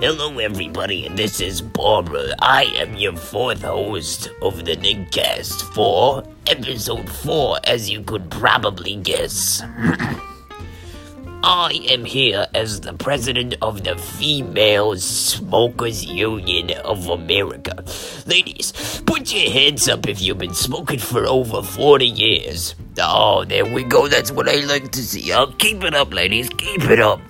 Hello, everybody, and this is Barbara. I am your fourth host of the Nigcast for episode 4, as you could probably guess. I am here as the president of the Female Smokers Union of America. Ladies, put your hands up if you've been smoking for over 40 years. Oh, there we go. That's what I like to see. I'll keep it up, ladies. Keep it up.